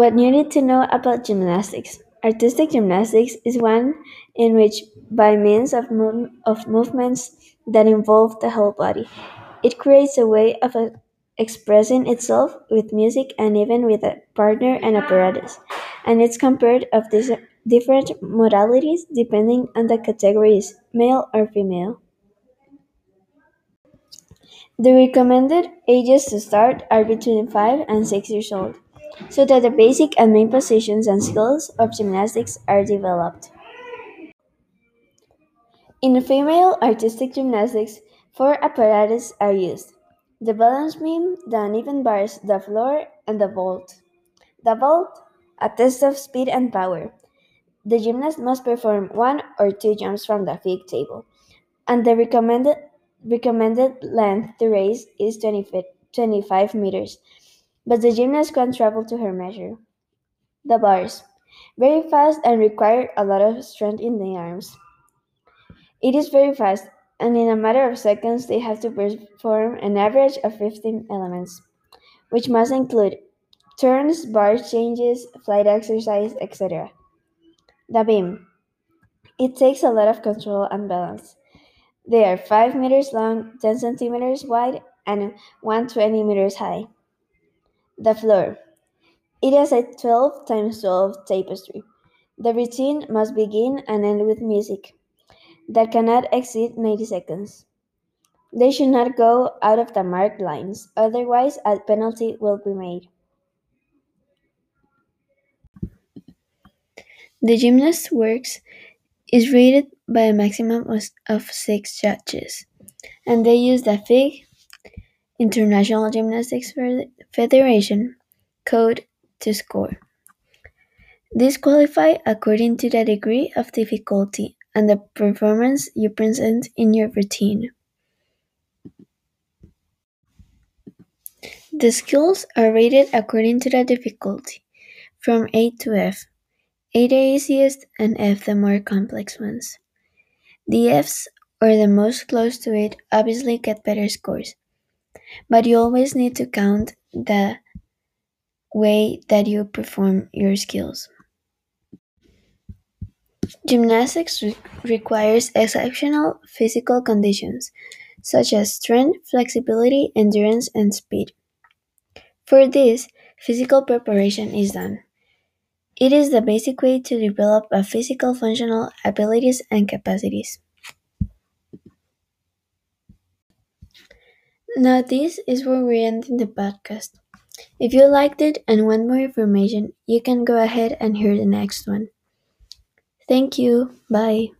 What you need to know about gymnastics. Artistic gymnastics is one in which, by means of, mov- of movements that involve the whole body, it creates a way of uh, expressing itself with music and even with a partner and apparatus. And it's compared of these different modalities depending on the categories, male or female. The recommended ages to start are between 5 and 6 years old, so that the basic and main positions and skills of gymnastics are developed. In female artistic gymnastics, four apparatus are used the balance beam, the uneven bars, the floor, and the vault. The vault, a test of speed and power. The gymnast must perform one or two jumps from the fig table, and the recommended recommended length to race is 20 feet, 25 meters, but the gymnast can travel to her measure. The bars, very fast and require a lot of strength in the arms. It is very fast, and in a matter of seconds they have to perform an average of 15 elements, which must include turns, bar changes, flight exercise, etc. The beam. It takes a lot of control and balance. They are 5 meters long, 10 centimeters wide, and 120 meters high. The floor. It is a 12 times 12 tapestry. The routine must begin and end with music that cannot exceed 90 seconds. They should not go out of the marked lines, otherwise, a penalty will be made. The gymnast's works is rated by a maximum of six judges, and they use the FIG International Gymnastics Federation code to score. These qualify according to the degree of difficulty and the performance you present in your routine. The skills are rated according to the difficulty, from A to F. A the easiest and F the more complex ones. The Fs, or the most close to it, obviously get better scores, but you always need to count the way that you perform your skills. Gymnastics re- requires exceptional physical conditions, such as strength, flexibility, endurance, and speed. For this, physical preparation is done. It is the basic way to develop a physical functional abilities and capacities. Now, this is where we're ending the podcast. If you liked it and want more information, you can go ahead and hear the next one. Thank you. Bye.